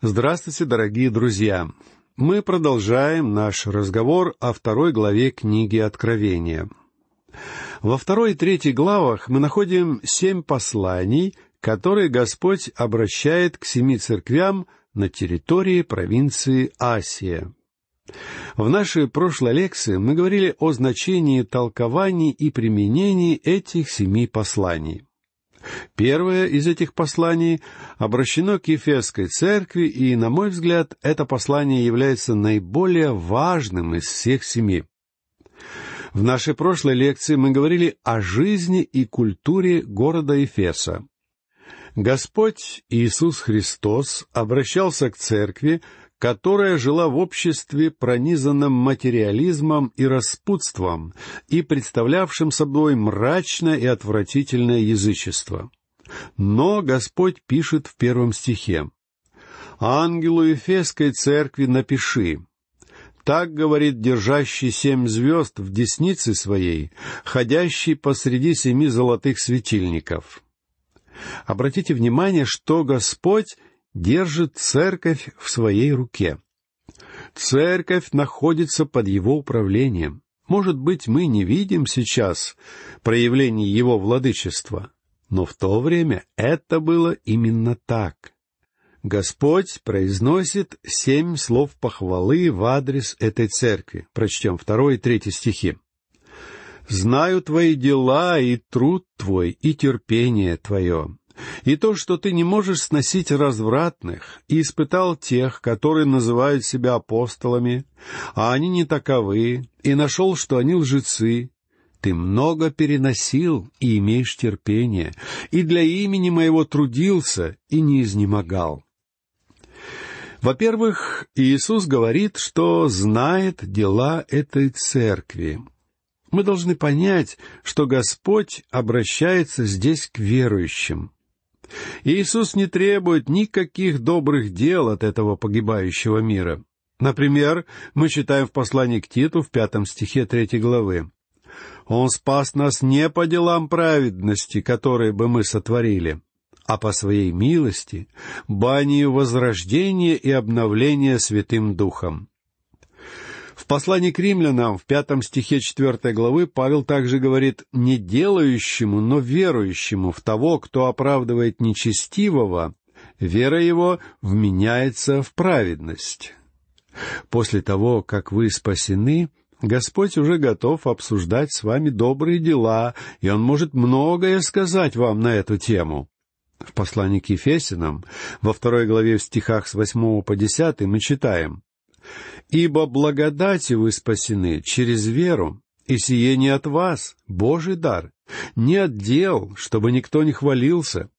Здравствуйте, дорогие друзья! Мы продолжаем наш разговор о второй главе книги Откровения. Во второй и третьей главах мы находим семь посланий, которые Господь обращает к семи церквям на территории провинции Асия. В нашей прошлой лекции мы говорили о значении толкований и применении этих семи посланий. Первое из этих посланий обращено к Ефесской церкви, и, на мой взгляд, это послание является наиболее важным из всех семи. В нашей прошлой лекции мы говорили о жизни и культуре города Ефеса. Господь Иисус Христос обращался к церкви, которая жила в обществе, пронизанном материализмом и распутством и представлявшим собой мрачное и отвратительное язычество. Но Господь пишет в первом стихе «Ангелу Ефесской церкви напиши, так говорит держащий семь звезд в деснице своей, ходящий посреди семи золотых светильников». Обратите внимание, что Господь держит церковь в своей руке. Церковь находится под его управлением. Может быть, мы не видим сейчас проявлений его владычества, но в то время это было именно так. Господь произносит семь слов похвалы в адрес этой церкви. Прочтем второй и третий стихи. «Знаю твои дела и труд твой, и терпение твое, и то, что ты не можешь сносить развратных, и испытал тех, которые называют себя апостолами, а они не таковы, и нашел, что они лжецы, ты много переносил и имеешь терпение, и для имени моего трудился и не изнемогал. Во-первых, Иисус говорит, что знает дела этой церкви. Мы должны понять, что Господь обращается здесь к верующим. Иисус не требует никаких добрых дел от этого погибающего мира. Например, мы читаем в послании к Титу в пятом стихе третьей главы. «Он спас нас не по делам праведности, которые бы мы сотворили, а по своей милости, банию возрождения и обновления Святым Духом». В послании к римлянам в пятом стихе четвертой главы Павел также говорит «не делающему, но верующему в того, кто оправдывает нечестивого, вера его вменяется в праведность». После того, как вы спасены, Господь уже готов обсуждать с вами добрые дела, и Он может многое сказать вам на эту тему. В послании к Ефесинам, во второй главе в стихах с восьмого по десятый мы читаем Ибо благодатью вы спасены через веру, и сие не от вас, Божий дар, не от дел, чтобы никто не хвалился,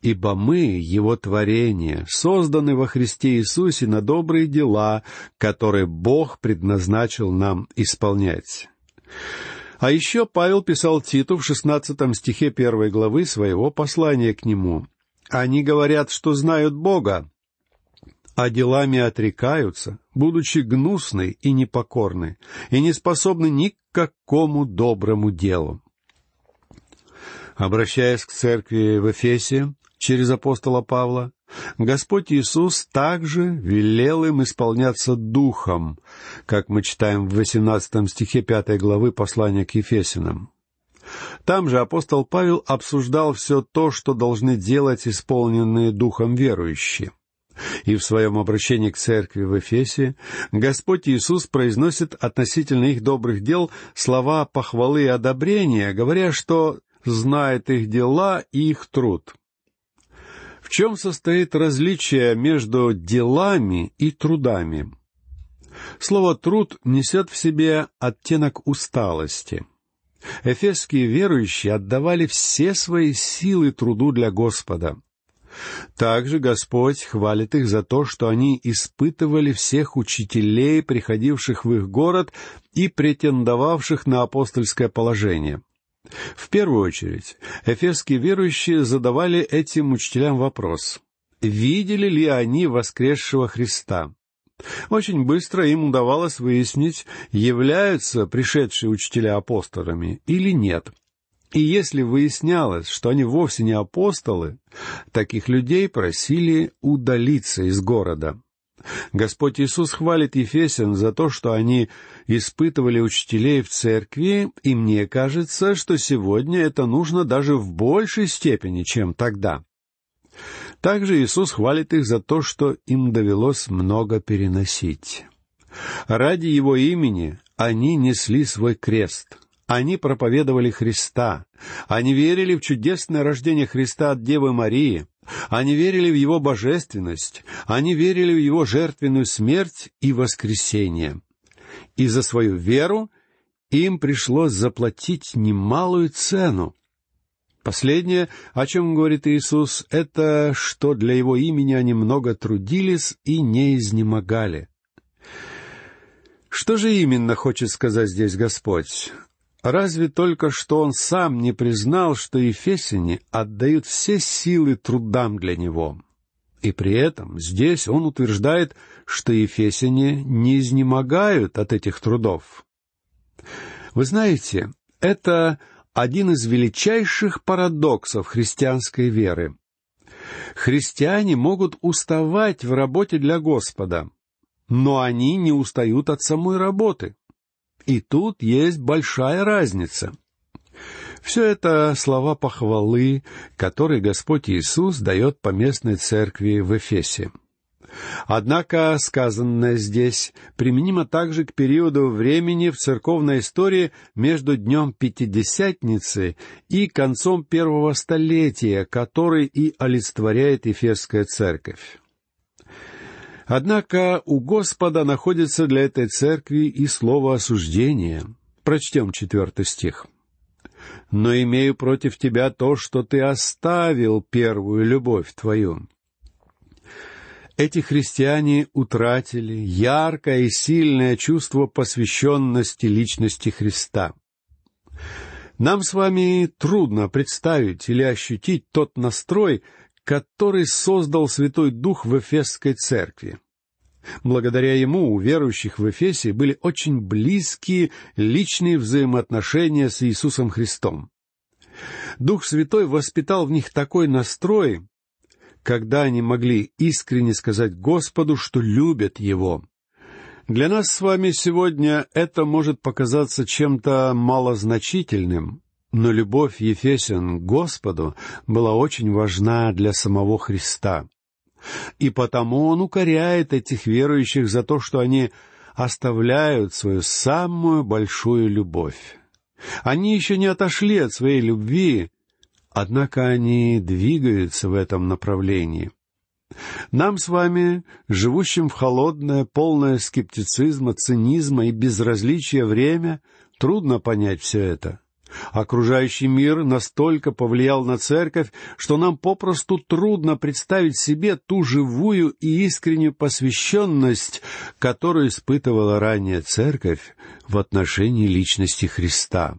ибо мы, Его творение, созданы во Христе Иисусе на добрые дела, которые Бог предназначил нам исполнять. А еще Павел писал Титу в шестнадцатом стихе первой главы своего послания к нему. «Они говорят, что знают Бога, а делами отрекаются, будучи гнусны и непокорны, и не способны ни к какому доброму делу. Обращаясь к церкви в Эфесе через апостола Павла, Господь Иисус также велел им исполняться Духом, как мы читаем в 18 стихе 5 главы послания к Ефесинам. Там же апостол Павел обсуждал все то, что должны делать исполненные Духом верующие — и в своем обращении к церкви в Эфесе Господь Иисус произносит относительно их добрых дел слова похвалы и одобрения, говоря, что знает их дела и их труд. В чем состоит различие между делами и трудами? Слово «труд» несет в себе оттенок усталости. Эфесские верующие отдавали все свои силы труду для Господа. Также Господь хвалит их за то, что они испытывали всех учителей, приходивших в их город и претендовавших на апостольское положение. В первую очередь, эфесские верующие задавали этим учителям вопрос, видели ли они воскресшего Христа. Очень быстро им удавалось выяснить, являются пришедшие учителя апостолами или нет — И если выяснялось, что они вовсе не апостолы, таких людей просили удалиться из города. Господь Иисус хвалит Ефесян за то, что они испытывали учителей в церкви, и мне кажется, что сегодня это нужно даже в большей степени, чем тогда. Также Иисус хвалит их за то, что им довелось много переносить. Ради Его имени они несли свой крест. Они проповедовали Христа. Они верили в чудесное рождение Христа от Девы Марии. Они верили в Его божественность. Они верили в Его жертвенную смерть и воскресение. И за свою веру им пришлось заплатить немалую цену. Последнее, о чем говорит Иисус, это что для Его имени они много трудились и не изнемогали. Что же именно хочет сказать здесь Господь? Разве только что Он сам не признал, что ефесяне отдают все силы трудам для Него? И при этом здесь Он утверждает, что ефесяне не изнемогают от этих трудов. Вы знаете, это один из величайших парадоксов христианской веры. Христиане могут уставать в работе для Господа, но они не устают от самой работы. И тут есть большая разница. Все это слова похвалы, которые Господь Иисус дает по местной церкви в Эфесе. Однако сказанное здесь применимо также к периоду времени в церковной истории между днем Пятидесятницы и концом первого столетия, который и олицетворяет Ефесская церковь. Однако у Господа находится для этой церкви и слово осуждения. Прочтем четвертый стих. «Но имею против тебя то, что ты оставил первую любовь твою». Эти христиане утратили яркое и сильное чувство посвященности личности Христа. Нам с вами трудно представить или ощутить тот настрой, который создал Святой Дух в Эфесской церкви. Благодаря ему у верующих в Эфесе были очень близкие личные взаимоотношения с Иисусом Христом. Дух Святой воспитал в них такой настрой, когда они могли искренне сказать Господу, что любят Его. Для нас с вами сегодня это может показаться чем-то малозначительным, но любовь Ефесян к Господу была очень важна для самого Христа. И потому он укоряет этих верующих за то, что они оставляют свою самую большую любовь. Они еще не отошли от своей любви, Однако они двигаются в этом направлении. Нам с вами, живущим в холодное, полное скептицизма, цинизма и безразличия время, трудно понять все это. Окружающий мир настолько повлиял на церковь, что нам попросту трудно представить себе ту живую и искреннюю посвященность, которую испытывала ранее церковь в отношении личности Христа.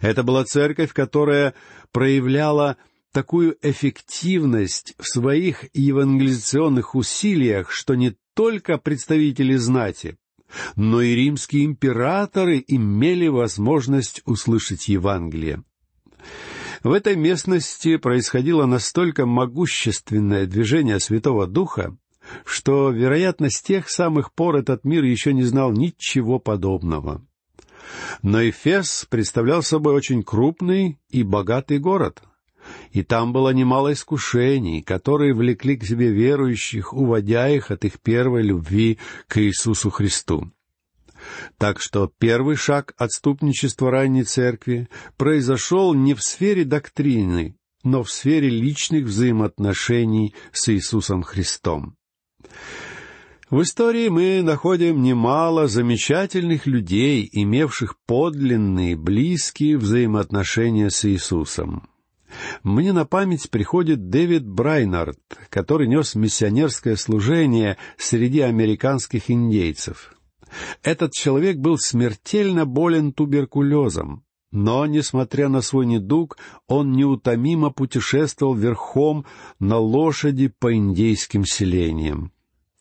Это была церковь, которая проявляла такую эффективность в своих евангелизационных усилиях, что не только представители знати, но и римские императоры имели возможность услышать Евангелие. В этой местности происходило настолько могущественное движение Святого Духа, что, вероятно, с тех самых пор этот мир еще не знал ничего подобного. Но Эфес представлял собой очень крупный и богатый город. И там было немало искушений, которые влекли к себе верующих, уводя их от их первой любви к Иисусу Христу. Так что первый шаг отступничества ранней церкви произошел не в сфере доктрины, но в сфере личных взаимоотношений с Иисусом Христом. В истории мы находим немало замечательных людей, имевших подлинные, близкие взаимоотношения с Иисусом. Мне на память приходит Дэвид Брайнард, который нес миссионерское служение среди американских индейцев. Этот человек был смертельно болен туберкулезом, но, несмотря на свой недуг, он неутомимо путешествовал верхом на лошади по индейским селениям.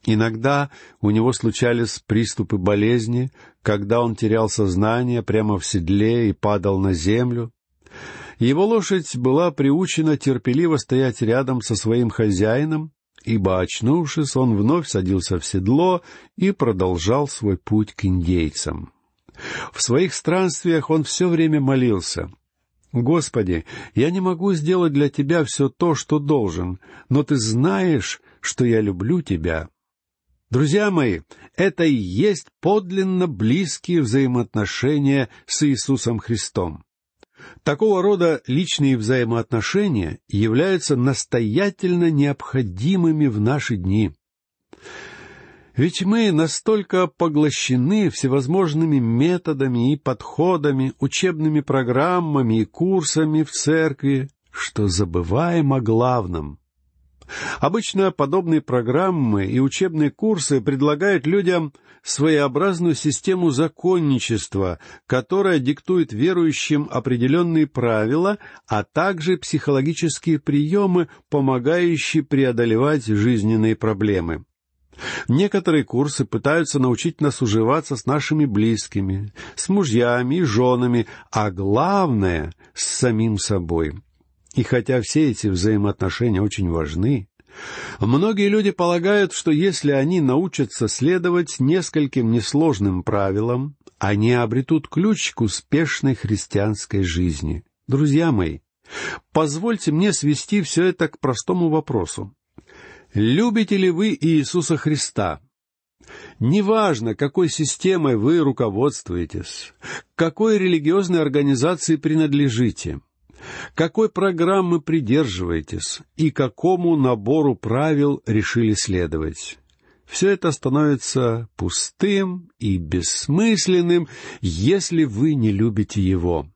Иногда у него случались приступы болезни, когда он терял сознание прямо в седле и падал на землю. Его лошадь была приучена терпеливо стоять рядом со своим хозяином, ибо, очнувшись, он вновь садился в седло и продолжал свой путь к индейцам. В своих странствиях он все время молился. «Господи, я не могу сделать для Тебя все то, что должен, но Ты знаешь, что я люблю Тебя». Друзья мои, это и есть подлинно близкие взаимоотношения с Иисусом Христом. Такого рода личные взаимоотношения являются настоятельно необходимыми в наши дни. Ведь мы настолько поглощены всевозможными методами и подходами, учебными программами и курсами в церкви, что забываем о главном. Обычно подобные программы и учебные курсы предлагают людям своеобразную систему законничества, которая диктует верующим определенные правила, а также психологические приемы, помогающие преодолевать жизненные проблемы. Некоторые курсы пытаются научить нас уживаться с нашими близкими, с мужьями и женами, а главное — с самим собой. И хотя все эти взаимоотношения очень важны, Многие люди полагают, что если они научатся следовать нескольким несложным правилам, они обретут ключ к успешной христианской жизни. Друзья мои, позвольте мне свести все это к простому вопросу. Любите ли вы Иисуса Христа? Неважно, какой системой вы руководствуетесь, какой религиозной организации принадлежите — какой программы придерживаетесь и какому набору правил решили следовать. Все это становится пустым и бессмысленным, если вы не любите его.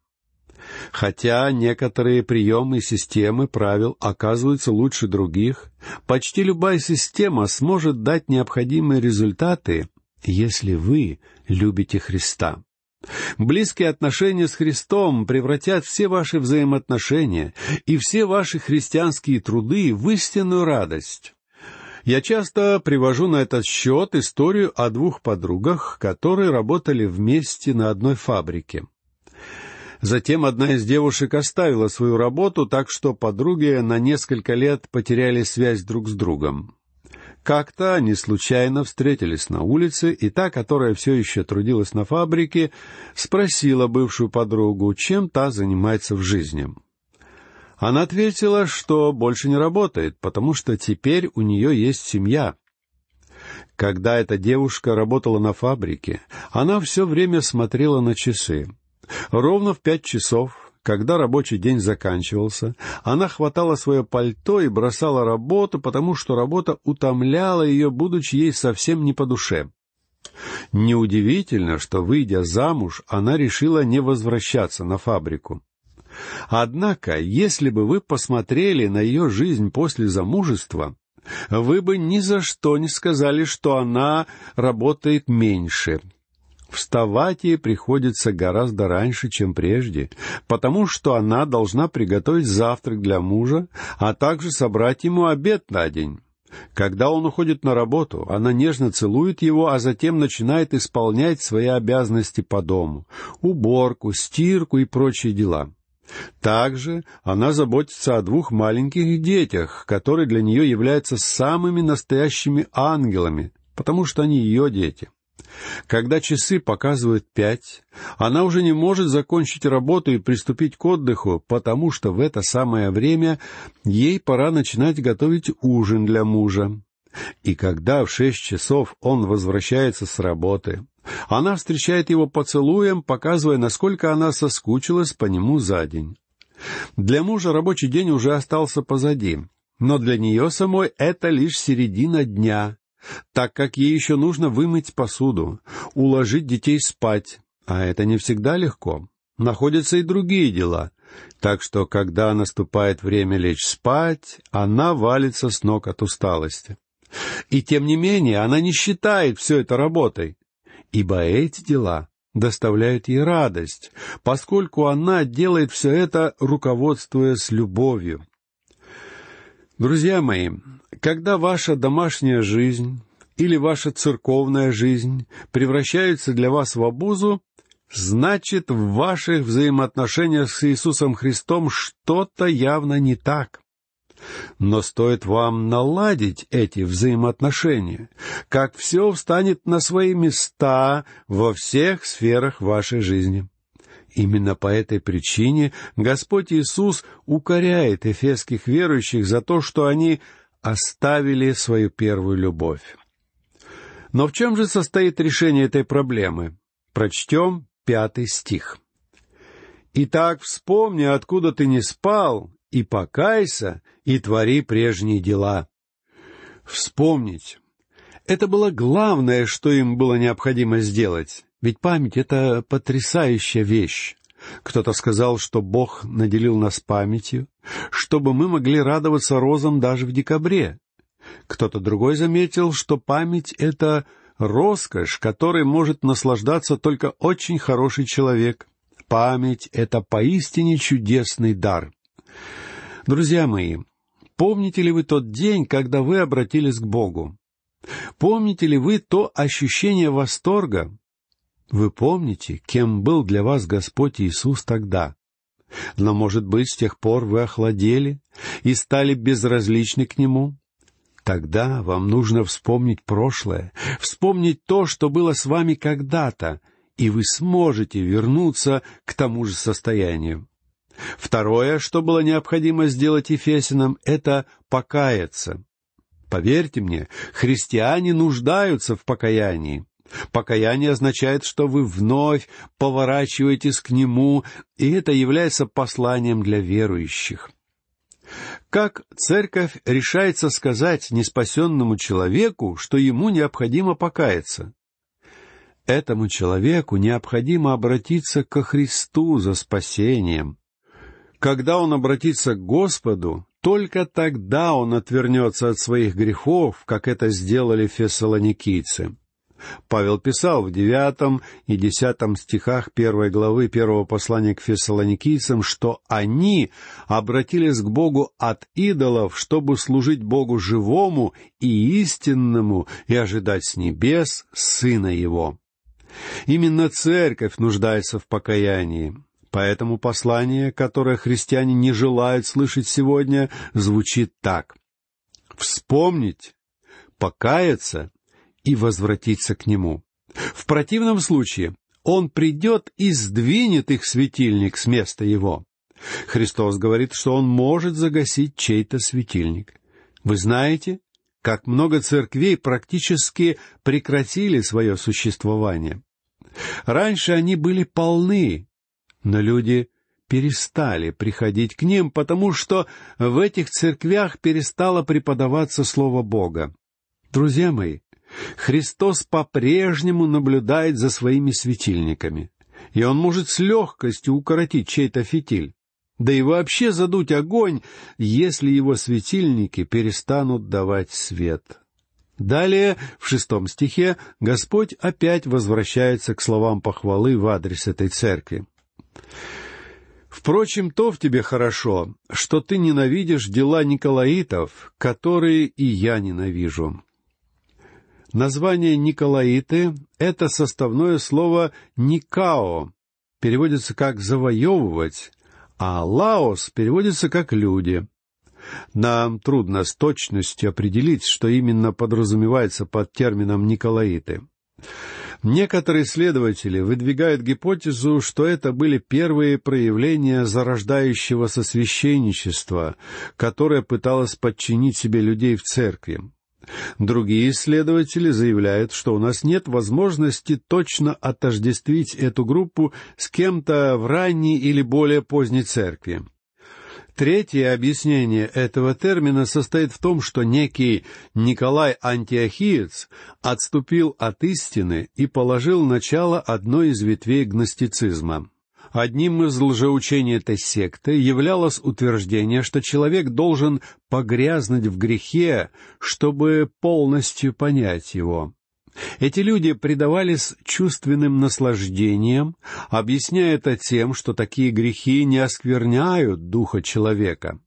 Хотя некоторые приемы и системы правил оказываются лучше других, почти любая система сможет дать необходимые результаты, если вы любите Христа. Близкие отношения с Христом превратят все ваши взаимоотношения и все ваши христианские труды в истинную радость. Я часто привожу на этот счет историю о двух подругах, которые работали вместе на одной фабрике. Затем одна из девушек оставила свою работу, так что подруги на несколько лет потеряли связь друг с другом. Как-то они случайно встретились на улице, и та, которая все еще трудилась на фабрике, спросила бывшую подругу, чем та занимается в жизни. Она ответила, что больше не работает, потому что теперь у нее есть семья. Когда эта девушка работала на фабрике, она все время смотрела на часы. Ровно в пять часов когда рабочий день заканчивался, она хватала свое пальто и бросала работу, потому что работа утомляла ее, будучи ей совсем не по душе. Неудивительно, что, выйдя замуж, она решила не возвращаться на фабрику. Однако, если бы вы посмотрели на ее жизнь после замужества, вы бы ни за что не сказали, что она работает меньше, Вставать ей приходится гораздо раньше, чем прежде, потому что она должна приготовить завтрак для мужа, а также собрать ему обед на день. Когда он уходит на работу, она нежно целует его, а затем начинает исполнять свои обязанности по дому — уборку, стирку и прочие дела. Также она заботится о двух маленьких детях, которые для нее являются самыми настоящими ангелами, потому что они ее дети. Когда часы показывают пять, она уже не может закончить работу и приступить к отдыху, потому что в это самое время ей пора начинать готовить ужин для мужа. И когда в шесть часов он возвращается с работы, она встречает его поцелуем, показывая, насколько она соскучилась по нему за день. Для мужа рабочий день уже остался позади, но для нее самой это лишь середина дня, так как ей еще нужно вымыть посуду, уложить детей спать, а это не всегда легко. Находятся и другие дела, так что, когда наступает время лечь спать, она валится с ног от усталости. И тем не менее она не считает все это работой, ибо эти дела доставляют ей радость, поскольку она делает все это, руководствуясь любовью. Друзья мои, когда ваша домашняя жизнь или ваша церковная жизнь превращаются для вас в обузу, значит, в ваших взаимоотношениях с Иисусом Христом что-то явно не так. Но стоит вам наладить эти взаимоотношения, как все встанет на свои места во всех сферах вашей жизни. Именно по этой причине Господь Иисус укоряет эфесских верующих за то, что они оставили свою первую любовь. Но в чем же состоит решение этой проблемы? Прочтем пятый стих. «Итак, вспомни, откуда ты не спал, и покайся, и твори прежние дела». Вспомнить. Это было главное, что им было необходимо сделать. Ведь память — это потрясающая вещь. Кто-то сказал, что Бог наделил нас памятью, чтобы мы могли радоваться розам даже в декабре. Кто-то другой заметил, что память — это роскошь, которой может наслаждаться только очень хороший человек. Память — это поистине чудесный дар. Друзья мои, помните ли вы тот день, когда вы обратились к Богу? Помните ли вы то ощущение восторга, вы помните, кем был для вас Господь Иисус тогда. Но, может быть, с тех пор вы охладели и стали безразличны к Нему? Тогда вам нужно вспомнить прошлое, вспомнить то, что было с вами когда-то, и вы сможете вернуться к тому же состоянию. Второе, что было необходимо сделать Ефесинам, это покаяться. Поверьте мне, христиане нуждаются в покаянии. Покаяние означает, что вы вновь поворачиваетесь к Нему, и это является посланием для верующих. Как церковь решается сказать неспасенному человеку, что ему необходимо покаяться? Этому человеку необходимо обратиться ко Христу за спасением. Когда он обратится к Господу, только тогда он отвернется от своих грехов, как это сделали фессалоникийцы. Павел писал в девятом и десятом стихах первой главы первого послания к фессалоникийцам, что они обратились к Богу от идолов, чтобы служить Богу живому и истинному и ожидать с небес Сына Его. Именно церковь нуждается в покаянии. Поэтому послание, которое христиане не желают слышать сегодня, звучит так. Вспомнить, покаяться и возвратиться к нему. В противном случае он придет и сдвинет их светильник с места его. Христос говорит, что он может загасить чей-то светильник. Вы знаете, как много церквей практически прекратили свое существование. Раньше они были полны, но люди перестали приходить к ним, потому что в этих церквях перестало преподаваться Слово Бога. Друзья мои, Христос по-прежнему наблюдает за своими светильниками, и он может с легкостью укоротить чей-то фитиль, да и вообще задуть огонь, если его светильники перестанут давать свет. Далее, в шестом стихе, Господь опять возвращается к словам похвалы в адрес этой церкви. Впрочем, то в тебе хорошо, что ты ненавидишь дела Николаитов, которые и я ненавижу. Название Николаиты — это составное слово «никао», переводится как «завоевывать», а «лаос» переводится как «люди». Нам трудно с точностью определить, что именно подразумевается под термином «николаиты». Некоторые исследователи выдвигают гипотезу, что это были первые проявления зарождающегося священничества, которое пыталось подчинить себе людей в церкви. Другие исследователи заявляют, что у нас нет возможности точно отождествить эту группу с кем-то в ранней или более поздней церкви. Третье объяснение этого термина состоит в том, что некий Николай Антиохиец отступил от истины и положил начало одной из ветвей гностицизма. Одним из лжеучений этой секты являлось утверждение, что человек должен погрязнуть в грехе, чтобы полностью понять его. Эти люди предавались чувственным наслаждениям, объясняя это тем, что такие грехи не оскверняют духа человека.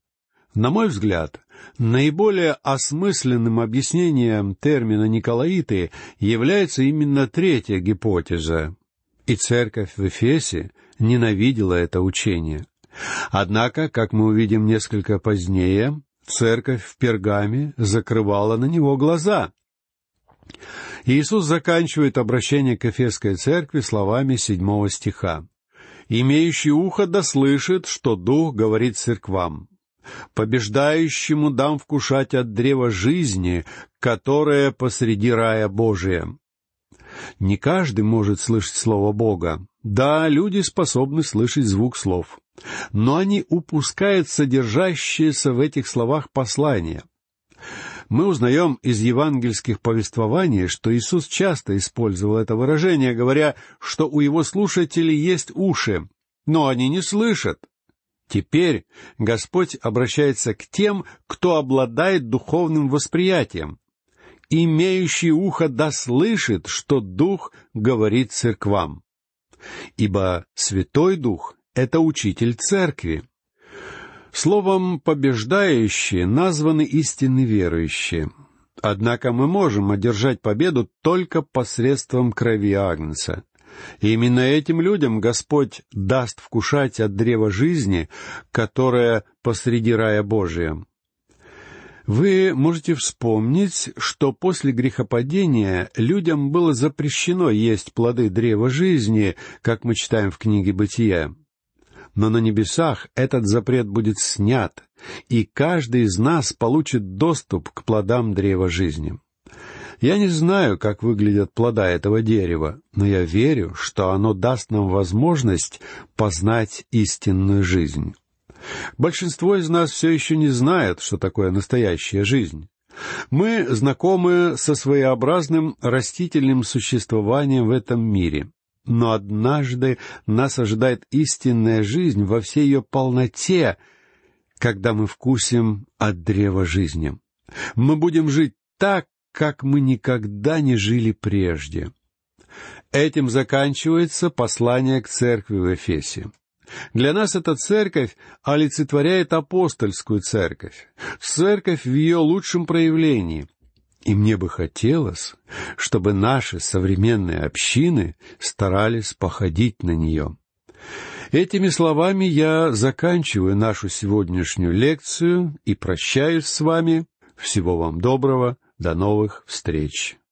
На мой взгляд, наиболее осмысленным объяснением термина «николаиты» является именно третья гипотеза, И церковь в Эфесе ненавидела это учение. Однако, как мы увидим несколько позднее, церковь в Пергаме закрывала на него глаза. Иисус заканчивает обращение к Эфесской церкви словами седьмого стиха. «Имеющий ухо да слышит, что Дух говорит церквам. Побеждающему дам вкушать от древа жизни, которое посреди рая Божия». Не каждый может слышать Слово Бога. Да, люди способны слышать звук слов. Но они упускают содержащееся в этих словах послание. Мы узнаем из евангельских повествований, что Иисус часто использовал это выражение, говоря, что у его слушателей есть уши, но они не слышат. Теперь Господь обращается к тем, кто обладает духовным восприятием. «Имеющий ухо да слышит, что Дух говорит церквам». Ибо Святой Дух — это учитель церкви. Словом «побеждающие» названы истинно верующие. Однако мы можем одержать победу только посредством крови Агнца. И именно этим людям Господь даст вкушать от древа жизни, которое посреди рая Божия. Вы можете вспомнить, что после грехопадения людям было запрещено есть плоды древа жизни, как мы читаем в книге «Бытия» но на небесах этот запрет будет снят, и каждый из нас получит доступ к плодам древа жизни. Я не знаю, как выглядят плода этого дерева, но я верю, что оно даст нам возможность познать истинную жизнь. Большинство из нас все еще не знает, что такое настоящая жизнь. Мы знакомы со своеобразным растительным существованием в этом мире но однажды нас ожидает истинная жизнь во всей ее полноте, когда мы вкусим от древа жизни. Мы будем жить так, как мы никогда не жили прежде. Этим заканчивается послание к церкви в Эфесе. Для нас эта церковь олицетворяет апостольскую церковь, церковь в ее лучшем проявлении, и мне бы хотелось, чтобы наши современные общины старались походить на нее. Этими словами я заканчиваю нашу сегодняшнюю лекцию и прощаюсь с вами. Всего вам доброго, до новых встреч.